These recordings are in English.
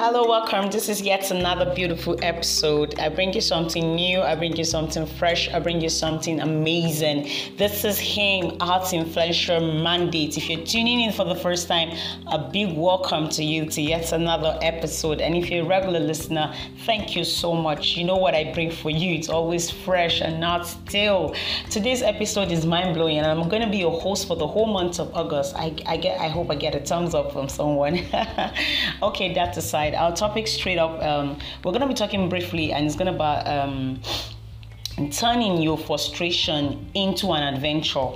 Hello, welcome. This is yet another beautiful episode. I bring you something new, I bring you something fresh, I bring you something amazing. This is him, Arts Influential Mandate. If you're tuning in for the first time, a big welcome to you to yet another episode. And if you're a regular listener, thank you so much. You know what I bring for you, it's always fresh and not still. Today's episode is mind blowing, and I'm going to be your host for the whole month of August. I, I get, I hope I get a thumbs up from someone. okay, that aside our topic straight up, um, we're going to be talking briefly, and it's going to be um, turning your frustration into an adventure.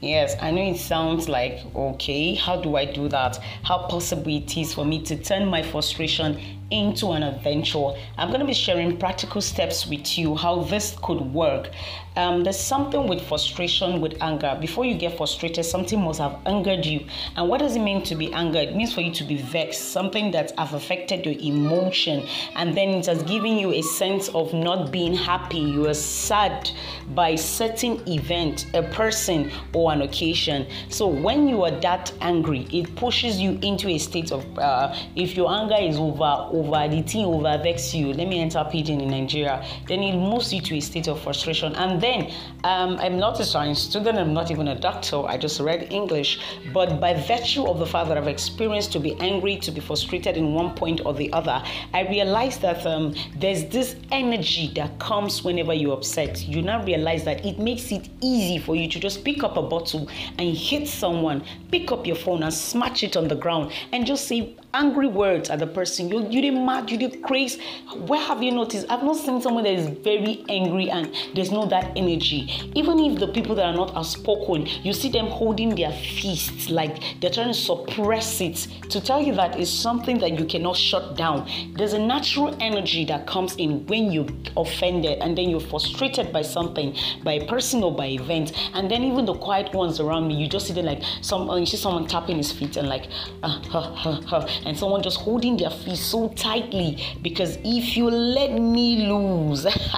Yes, I know it sounds like okay, how do I do that? How possible it is for me to turn my frustration into an adventure. I'm going to be sharing practical steps with you how this could work. Um, there's something with frustration, with anger. Before you get frustrated, something must have angered you. And what does it mean to be angered? It means for you to be vexed, something that have affected your emotion, and then it has given you a sense of not being happy. You are sad by certain event, a person, or an occasion. So when you are that angry, it pushes you into a state of uh, if your anger is over over the thing over vex you. Let me enter pidgin in nigeria. Then it moves you to a state of frustration. And then um, i'm not a science student i'm not even a doctor i just read english. But by virtue of the fact that i've experienced to be angry to be frustrated in one point or the other i realized that um, there's this energy that comes whenever you're upset. You now realize that it makes it easy for you to just pick up a bottle and hit someone pick up your phone and smash it on the ground and just say angry words at the person. You you did mad, you did crazy. Where have you noticed? I've not seen someone that is very angry and there's no that energy. Even if the people that are not outspoken, you see them holding their fists like they're trying to suppress it to tell you that it's something that you cannot shut down. There's a natural energy that comes in when you're offended and then you're frustrated by something, by a person or by event. And then even the quiet ones around me, you just see them like some you see someone tapping his feet and like uh, huh, huh, huh and someone just holding their feet so tightly because if you let me lose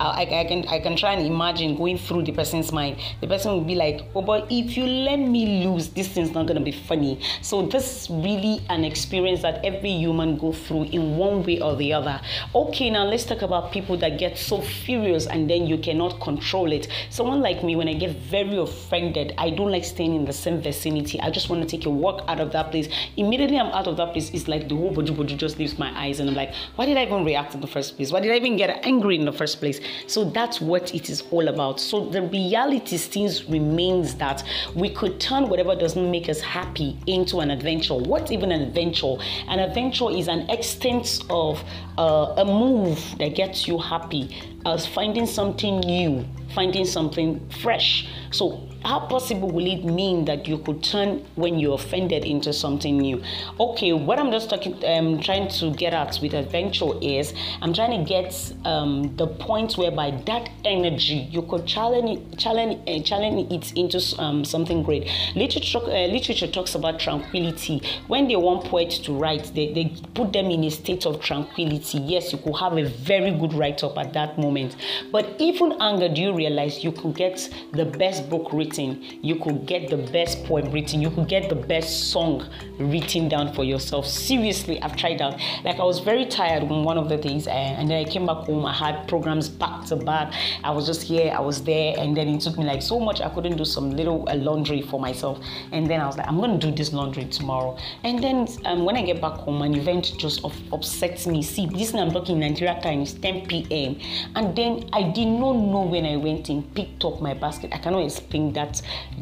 I, I, can I can try and imagine going through the person's mind. The person will be like oh but if you let me lose this thing's not gonna be funny. So this is really an experience that every human go through in one way or the other. Okay now let's talk about people that get so furious and then you cannot control it. Someone like me when I get very offended I don't like staying in the same vicinity. I just want to take a walk out of that place. Immediately I'm out out of that place, it's like the whole boju boju just leaves my eyes, and I'm like, why did I even react in the first place? Why did I even get angry in the first place? So that's what it is all about. So the reality still remains that we could turn whatever doesn't make us happy into an adventure. What's even an adventure? An adventure is an extent of uh, a move that gets you happy, as finding something new, finding something fresh. So how possible will it mean that you could turn when you're offended into something new? Okay, what I'm just talking, um, trying to get at with adventure is I'm trying to get um, the point whereby that energy you could challenge challenge uh, challenge it into um, something great. Literature uh, literature talks about tranquility. When they want poets to write, they, they put them in a state of tranquility. Yes, you could have a very good write up at that moment, but even anger, do you realize you could get the best book written? Written, you could get the best poem written, you could get the best song written down for yourself. Seriously, I've tried out. Like I was very tired on one of the days, and then I came back home. I had programs back to back. I was just here, I was there, and then it took me like so much. I couldn't do some little uh, laundry for myself, and then I was like, I'm gonna do this laundry tomorrow. And then um, when I get back home, an event just upsets me. See, this I'm talking Nigeria time is 10 p.m. And then I did not know when I went in, picked up my basket. I cannot explain that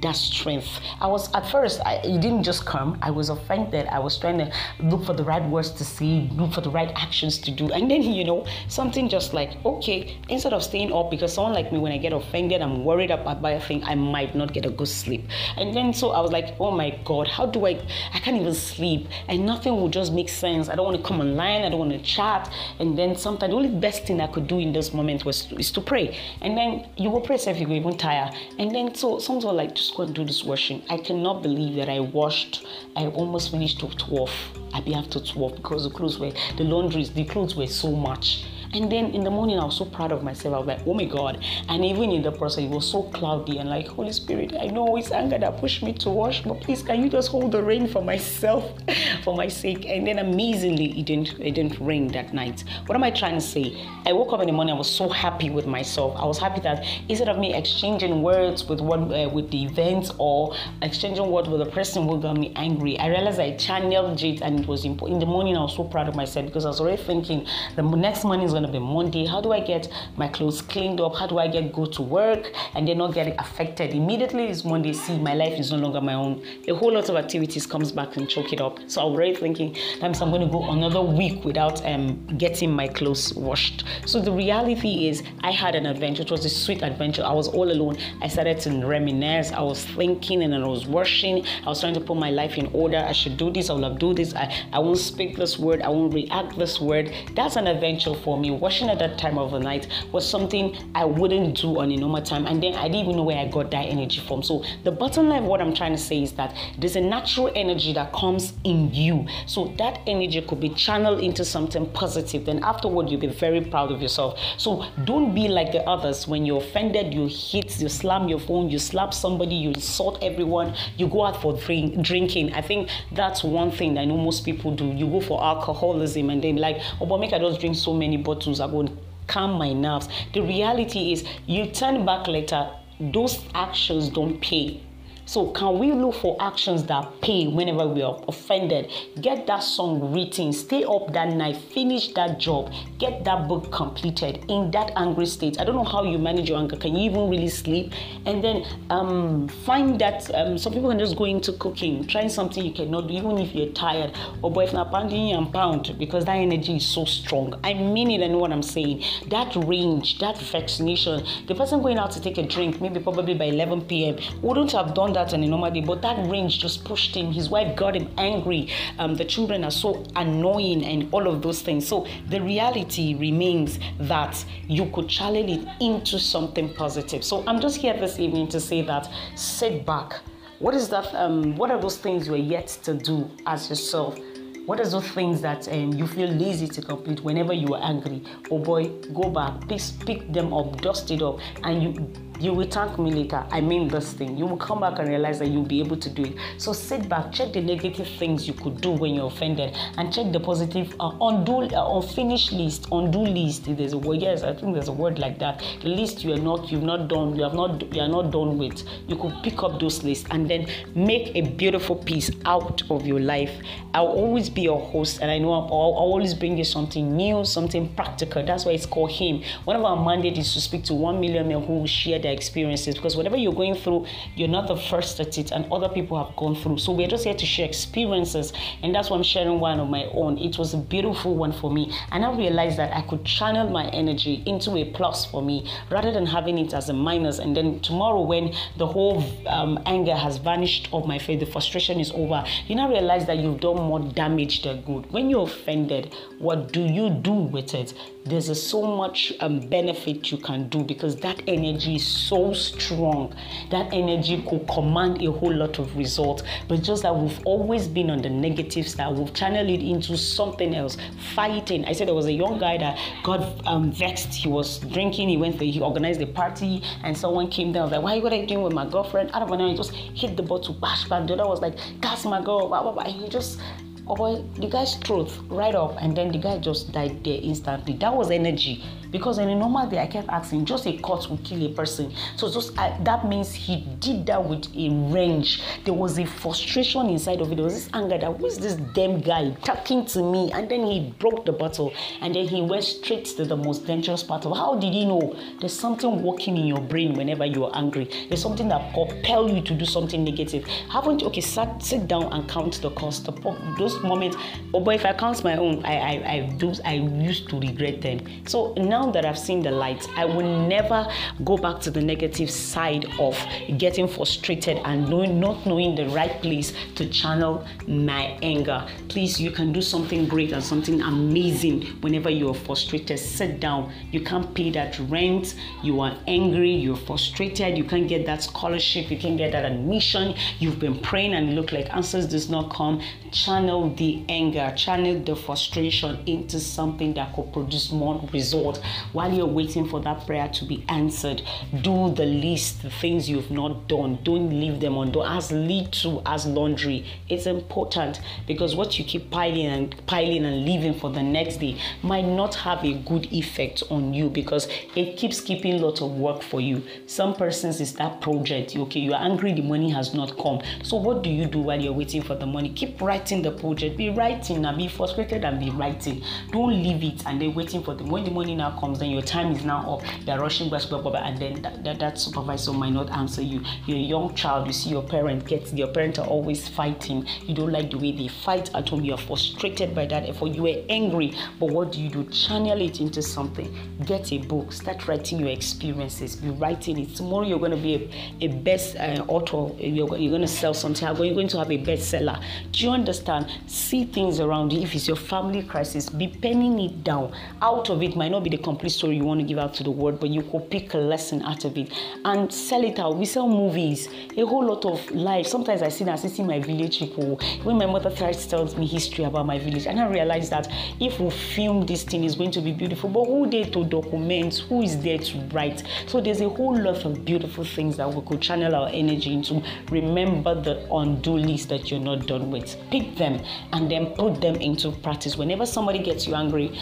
that strength. I was at first, I, it didn't just come. I was offended. I was trying to look for the right words to say, look for the right actions to do, and then you know something just like okay, instead of staying up because someone like me, when I get offended, I'm worried about a thing, I might not get a good sleep, and then so I was like, oh my god, how do I? I can't even sleep, and nothing will just make sense. I don't want to come online. I don't want to chat, and then sometimes the only best thing I could do in this moment was is to pray, and then you will pray if you go even tired, and then so Sometimes I like, just go and do this washing. I cannot believe that I washed, I almost finished to 12. I be after 12 because the clothes were, the laundries, the clothes were so much. And then in the morning, I was so proud of myself. I was like, oh my God. And even in the process, it was so cloudy and like, Holy Spirit, I know it's anger that pushed me to wash, but please, can you just hold the rain for myself, for my sake? And then amazingly, it didn't, it didn't rain that night. What am I trying to say? I woke up in the morning, I was so happy with myself. I was happy that instead of me exchanging words with one, uh, with the event or exchanging words with the person who got me angry, I realized I channeled it and it was important. In the morning, I was so proud of myself because I was already thinking the next morning is going to be Monday. How do I get my clothes cleaned up? How do I get go to work and then not get affected? Immediately it's Monday. See, my life is no longer my own. A whole lot of activities comes back and choke it up. So I'm already thinking that means I'm going to go another week without um, getting my clothes washed. So the reality is, I had an adventure. It was a sweet adventure. I was all alone. I started to reminisce. I was thinking and I was washing. I was trying to put my life in order. I should do this. I will do this. I, I won't speak this word. I won't react this word. That's an adventure for me. Washing at that time of the night was something I wouldn't do on a normal time. And then I didn't even know where I got that energy from. So the bottom line, what I'm trying to say is that there's a natural energy that comes in you. So that energy could be channeled into something positive. Then afterward, you'll be very proud of yourself. So don't be like the others. When you're offended, you hit, you slam your phone, you slap somebody, you insult everyone, you go out for drink, drinking. I think that's one thing I know most people do. You go for alcoholism and then like, oh, but make I drink so many bottles. I to calm my nerves. The reality is, you turn back later, those actions don't pay so, can we look for actions that pay whenever we are offended? Get that song written, stay up that night, finish that job, get that book completed in that angry state. I don't know how you manage your anger. Can you even really sleep? And then um, find that um, some people can just go into cooking, trying something you cannot do, even if you're tired. Or, boy, if not pounding and pound because that energy is so strong. I mean it, I know what I'm saying. That range, that vaccination, the person going out to take a drink, maybe probably by 11 p.m., wouldn't have done that on a normal day, but that range just pushed him. His wife got him angry. Um, the children are so annoying and all of those things. So the reality remains that you could channel it into something positive. So I'm just here this evening to say that sit back. What is that? Um, what are those things you are yet to do as yourself? What are those things that um, you feel lazy to complete whenever you are angry? Oh boy, go back, please pick them up, dust it up, and you you will thank me later. I mean this thing. You will come back and realize that you'll be able to do it. So sit back, check the negative things you could do when you're offended, and check the positive uh, undo uh, unfinished list, undo list. There's a word. Yes, I think there's a word like that. The list you are not, you've not done, you have not, you are not done with. You could pick up those lists and then make a beautiful piece out of your life. I'll always be your host, and I know I'll, I'll always bring you something new, something practical. That's why it's called Him. One of our mandates is to speak to one million men who share their experiences because whatever you're going through, you're not the first at it, and other people have gone through. So we're just here to share experiences, and that's why I'm sharing one of my own. It was a beautiful one for me, and I realized that I could channel my energy into a plus for me rather than having it as a minus. And then tomorrow, when the whole um, anger has vanished off my face, the frustration is over, you now realize that you've done more damage than good. When you're offended, what do you do with it? There's a, so much um, benefit you can do because that energy is so strong. That energy could command a whole lot of results. But just that we've always been on the negative side, we've channeled it into something else, fighting. I said there was a young guy that got um, vexed. He was drinking. He went there. He organized a party, and someone came down. I like, "Why? What are you doing with my girlfriend?" Out of nowhere, he just hit the bottle, bash, bash. The other was like, "That's my girl." Blah, blah, blah. He just oh the guy's truth right up and then the guy just died there instantly. That was energy. Because in a normal day i kept asking just a cut will kill a person. So just uh, that means he did that with a range there was a frustration inside of it. There was this anger that who is this damn guy talking to me? And then he broke the bottle and then he went straight to the most dangerous part of how did he know? There's something working in your brain whenever you are angry. There's something that propel you to do something negative. Haven't okay sit, sit down and count the cost. The, those moments oh boy if i count my own i i i do i used to regret them so now now that I've seen the light, I will never go back to the negative side of getting frustrated and knowing, not knowing the right place to channel my anger. Please, you can do something great and something amazing whenever you are frustrated. Sit down. You can't pay that rent. You are angry. You're frustrated. You can't get that scholarship. You can't get that admission. You've been praying and look like answers does not come. Channel the anger. Channel the frustration into something that could produce more result. While you're waiting for that prayer to be answered, do the least, the things you've not done. Don't leave them undone. As little as laundry. It's important because what you keep piling and piling and leaving for the next day might not have a good effect on you because it keeps keeping lots of work for you. Some persons is that project. Okay, you're angry the money has not come. So what do you do while you're waiting for the money? Keep writing the project. Be writing and be frustrated and be writing. Don't leave it and then waiting for the when the money now comes, then your time is now up. they're rushing back, and then that, that, that supervisor might not answer you. You're a young child. You see your parent gets your parents are always fighting. You don't like the way they fight at home. You're frustrated by that effort. You were angry, but what do you do? Channel it into something. Get a book. Start writing your experiences. Be writing it. Tomorrow you're going to be a, a best uh, author. You're, you're going to sell something. You're going to have a bestseller. Do you understand? See things around you. If it's your family crisis, be penning it down. Out of it might not be the complete story you want to give out to the world, but you could pick a lesson out of it and sell it out. We sell movies, a whole lot of life. Sometimes I see I see my village people. When my mother tries to tell me history about my village, and I realize that if we film this thing, it's going to be beautiful. But who there to document? Who is there to write? So there's a whole lot of beautiful things that we could channel our energy into. Remember the undo list that you're not done with. Pick them and then put them into practice. Whenever somebody gets you angry,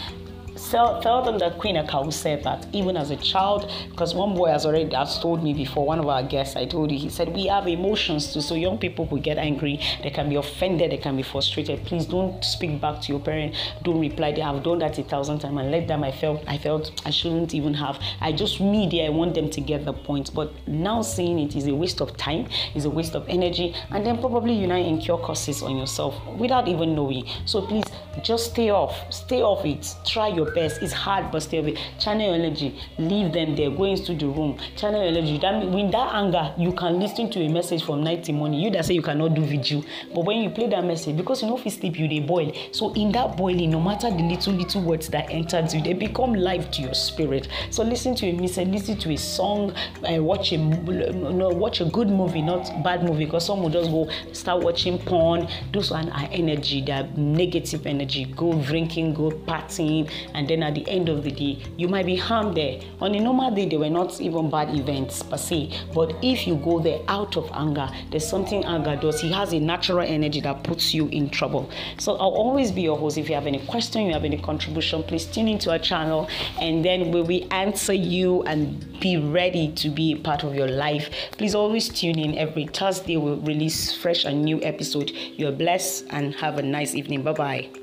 tell, them that Queen Akawu said that even as a child, because one boy has already has told me before, one of our guests, I told you, he said we have emotions too. So young people will get angry, they can be offended, they can be frustrated. Please don't speak back to your parent, don't reply. They have done that a thousand times and let them I felt I felt I shouldn't even have. I just media, I want them to get the point. But now seeing it is a waste of time, is a waste of energy, and then probably you now incur costs on yourself without even knowing. So please just stay off, stay off it. Try your best. It's hard, but away. Channel your energy. Leave them there. Go into the room. Channel your energy. That mean, with that anger, you can listen to a message from night to morning. You that say you cannot do vigil, but when you play that message, because you know if you sleep, you they boil. So in that boiling, no matter the little little words that entered you, they become life to your spirit. So listen to a message, listen to a song, uh, watch a no, watch a good movie, not bad movie. Because some will just go start watching porn. Those one are energy, that negative energy. Go drinking, go partying, and then at the end of the day, you might be harmed there. On a normal day, they were not even bad events per se. But if you go there out of anger, there's something anger does. He has a natural energy that puts you in trouble. So I'll always be your host. If you have any question, you have any contribution, please tune into our channel and then we will answer you and be ready to be a part of your life. Please always tune in every Thursday. We'll release fresh and new episode. You're blessed and have a nice evening. Bye bye.